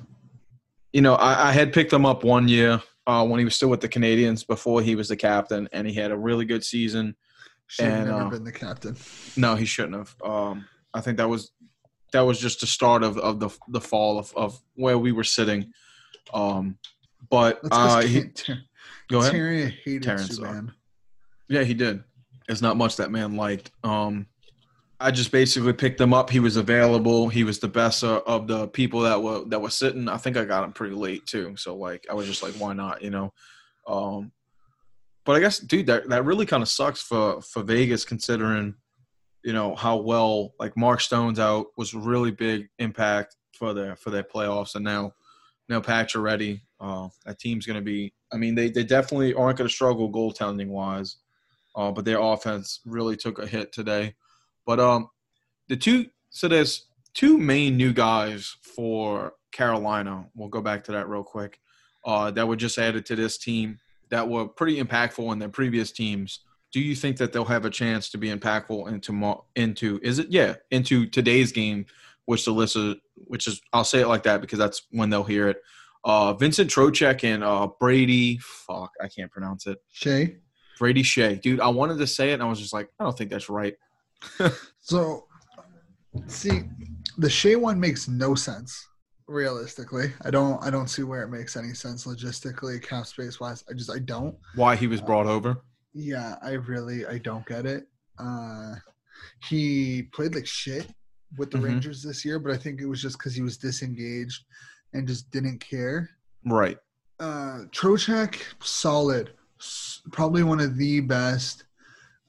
you know, I, I had picked him up one year uh, when he was still with the Canadiens before he was the captain, and he had a really good season. Should have And, never uh, been the captain. No, he shouldn't have. Um, I think that was that was just the start of, of the the fall of, of where we were sitting. Um, but uh, he, Ter- go ahead. Terry hated Terrence, Subban. Yeah, he did. It's not much that man liked. Um, I just basically picked him up. He was available. He was the best uh, of the people that were that were sitting. I think I got him pretty late too. So like, I was just like, why not? You know. Um, but I guess, dude, that that really kind of sucks for for Vegas considering, you know, how well like Mark Stone's out was really big impact for their for their playoffs, and now now Pacioretty, uh, that team's going to be. I mean, they they definitely aren't going to struggle goaltending wise, uh, but their offense really took a hit today. But um, the two so there's two main new guys for Carolina. We'll go back to that real quick. Uh, that were just added to this team that were pretty impactful in their previous teams. Do you think that they'll have a chance to be impactful into into is it yeah into today's game, which the list is, which is I'll say it like that because that's when they'll hear it. Uh, Vincent Trocheck and uh, Brady, fuck, I can't pronounce it. Skjei, Brady Skjei, dude. I wanted to say it, and I was just like, I don't think that's right. So, see, the Skjei one makes no sense realistically. I don't. I don't see where it makes any sense logistically, cap space wise. I just. I don't. Why he was brought over? Yeah, I really. I don't get it. Uh, he played like shit with the Mhm. Rangers this year, but I think it was just because he was disengaged and just didn't care. Right. uh Trocheck solid S- probably one of the best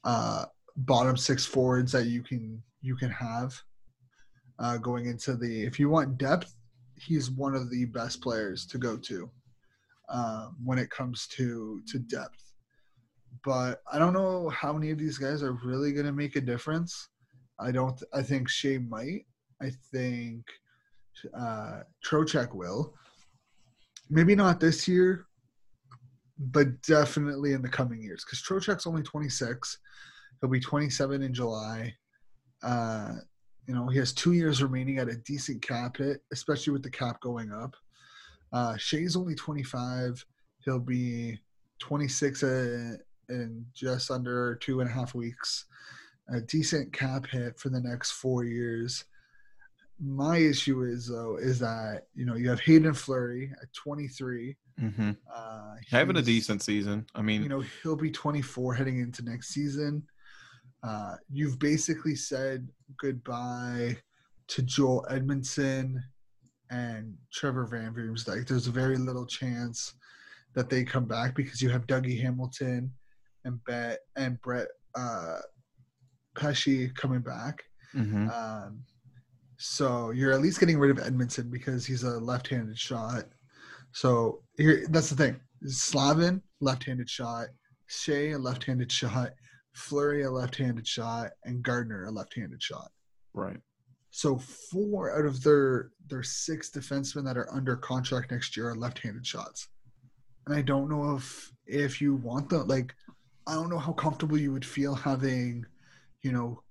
uh bottom six forwards that you can you can have uh going into the if you want depth he's one of the best players to go to um when it comes to to depth but I don't know how many of these guys are really going to make a difference I don't I think Skjei might I think uh Trocheck will maybe not this year, but definitely in the coming years. Because Trocheck's only 26. He'll be 27 in July. Uh, you know, he has two years remaining at a decent cap hit, especially with the cap going up. Uh, Skjei's only 25. He'll be 26 uh, in just under two and a half weeks. A decent cap hit for the next four years my issue is though is that you know you have Haydn Fleury at 23. Mm-hmm. Uh, Having a decent season. I mean, You know he'll be 24 heading into next season. Uh, you've basically said goodbye to Joel Edmundson and Trevor Van Like there's very little chance that they come back because you have Dougie Hamilton and Bet and Brett uh, Pesce coming back. mhm. Um, so you're at least getting rid of Edmondson because he's a left-handed shot. So here, that's the thing: Slavin, left-handed shot; Skjei, a left-handed shot; Fleury, a left-handed shot; and Gardiner, a left-handed shot. right. So four out of their their six defensemen that are under contract next year are left-handed shots. And I don't know if if you want them like I don't know how comfortable you would feel having, you know,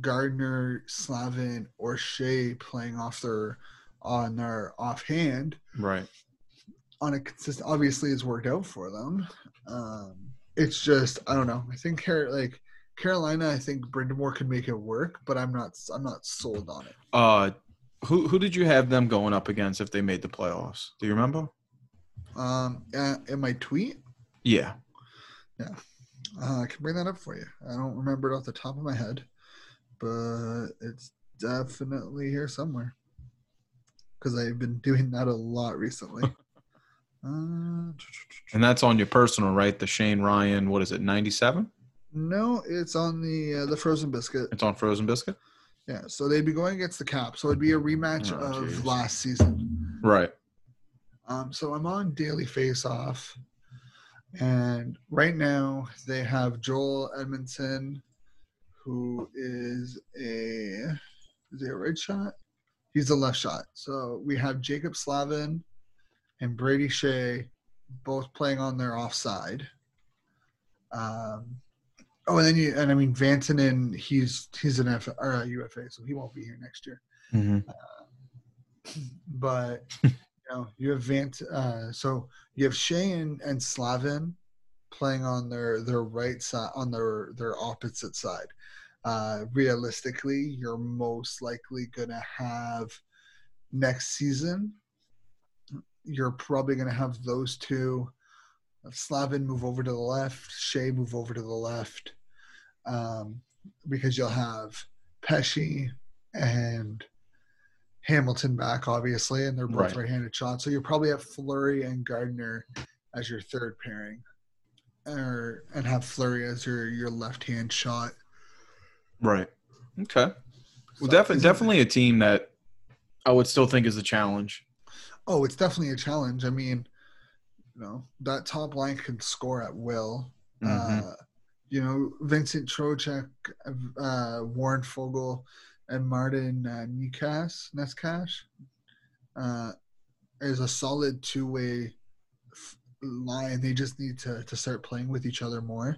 Gardiner, Slavin, or Skjei playing off their on their offhand Right. on a consistent obviously it's worked out for them. Um it's just I don't know. I think like Carolina, I think Brind'Amour could make it work, but I'm not I'm not sold on it. Uh, who who did you have them going up against if they made the playoffs? Do you remember? Um, uh, in my tweet, Yeah. uh, I can bring that up for you. I don't remember it off the top of my head, but it's definitely here somewhere because I've been doing that a lot recently. uh, And that's on your personal, right? The Shane Ryan, what is it, 97? no, it's on the uh, the frozen biscuit. It's on Frozen Biscuit? Yeah, so they'd be going against the Cap. So it'd be a rematch Oh, of jeez. last season. Right. Um, so I'm on Daily Face Off, and right now they have Joel Edmundson, who is a is he a right shot? He's a left shot. So we have Jaccob Slavin and Brady Skjei both playing on their offside. Um, oh, and then you and I mean Vantonen, he's he's an F or a UFA, so he won't be here next year Mm-hmm. but you know you have Vant. Uh, so you have Shea and, and Slavin playing on their their right side on their their opposite side. Uh, realistically, you're most likely gonna have next season. You're probably gonna have those two. Slavin move over to the left. Skjei move over to the left, um, because you'll have Pesce and Hamilton back, obviously, and they're both Right. right-handed shots. So you probably have Fleury and Gardiner as your third pairing, or and have Fleury as your your left-hand shot. Right. Okay. Well, So definitely, definitely a team that I would still think is a challenge. Oh, it's definitely a challenge. I mean, you know that top line can score at will. Mhm. Uh, you know, Vincent Trocheck, uh, Warren Foegele, and Martin uh, Nikas, Neskash uh, is a solid two-way f- line. They just need to, to start playing with each other more.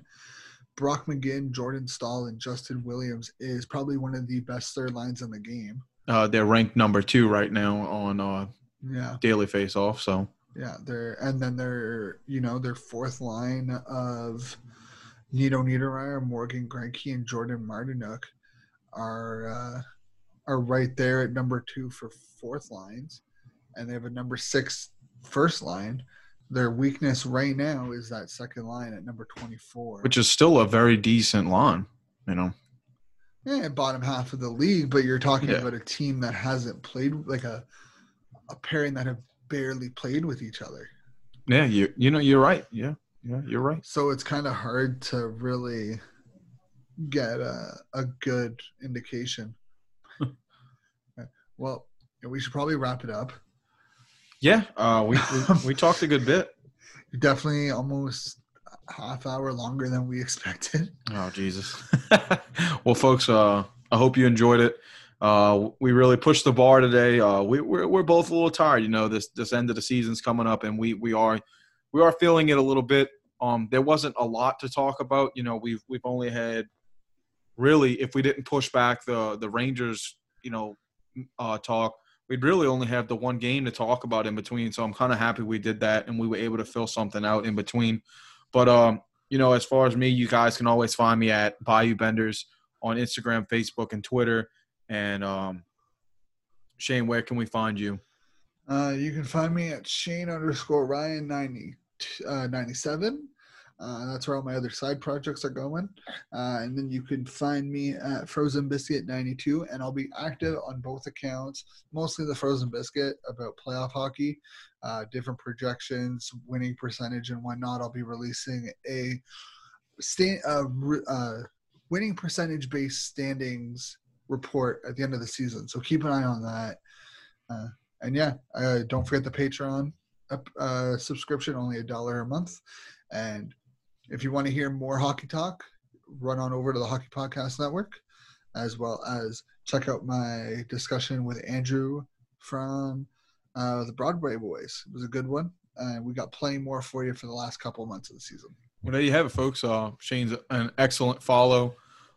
Brock McGinn, Jordan Staal, and Justin Williams is probably one of the best third lines in the game. Uh, they're ranked number two right now on uh, Yeah. Daily Face Off. So Yeah, they're and then they're you know their fourth line of Nino Niederreiter, Morgan Granke, and Jordan Martinook are uh, are right there at number two for fourth lines, and they have a number six first line. Their weakness right now is that second line at number twenty four, which is still a very decent line. You know, yeah, bottom half of the league. But you're talking Yeah. about a team that hasn't played like a a pairing that have barely played with each other. yeah, you you know you're right. Yeah, yeah, you're right. So it's kind of hard to really get a, a good indication. well, we should probably wrap it up. Yeah, uh, we, we we talked a good bit. Definitely almost half hour longer than we expected. Oh Jesus! well, folks, uh, I hope you enjoyed it. Uh, we really pushed the bar today. Uh, we, we're we're both a little tired. You know, this this end of the season's coming up, and we we are we are feeling it a little bit. Um, there wasn't a lot to talk about. You know, we've we've only had really, if we didn't push back the the Rangers, you know, uh, talk, we'd really only have the one game to talk about in between. So I'm kind of happy we did that, and we were able to fill something out in between. But um, you know, as far as me, you guys can always find me at Bayou Benders on Instagram, Facebook, and Twitter. And um, Shane, where can we find you? Uh, you can find me at Shane underscore Ryan 90, uh, 97. Uh, that's where all my other side projects are going. Uh, and then you can find me at Frozen Biscuit 92, and I'll be active on both accounts, mostly the Frozen Biscuit about playoff hockey, uh, different projections, winning percentage, and whatnot. I'll be releasing a stand, uh, uh, winning percentage based standings report at the end of the season. So keep an eye on that. Uh, and yeah, uh, don't forget the Patreon uh, subscription, only a dollar a month. And if you want to hear more hockey talk, run on over to the Hockey Podcast Network, as well as check out my discussion with Andrew from uh, the Broadway Boys. It was a good one. And we got plenty more for you for the last couple months of the season. Well, there you have it, folks. Uh, Shane's an excellent follow.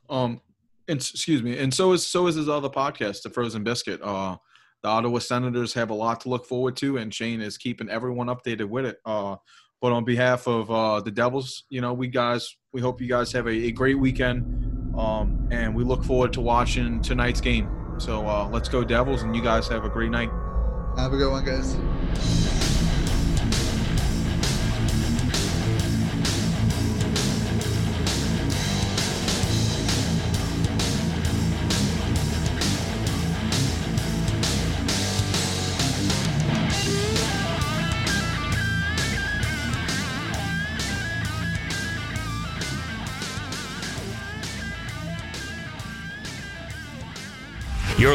Um, and excuse me, and so is so is his other podcast, The Frozen Biscuit. Uh, the Ottawa Senators have a lot to look forward to, and Shane is keeping everyone updated with it. Uh, but on behalf of uh, the Devils, you know, we guys, we hope you guys have a, a great weekend, um, and we look forward to watching tonight's game. So uh, let's go Devils, and you guys have a great night. Have a good one, guys.